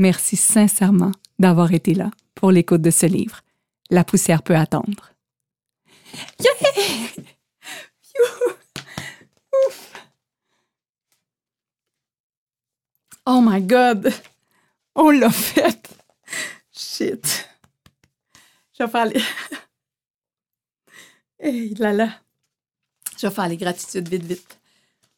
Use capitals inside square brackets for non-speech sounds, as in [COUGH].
Merci sincèrement d'avoir été là pour l'écoute de ce livre. La poussière peut attendre. Yeah! Ouf! Oh my God! On l'a fait! Shit! Je vais faire les... [LAUGHS] Hey là là! Je vais faire les gratitudes vite, vite.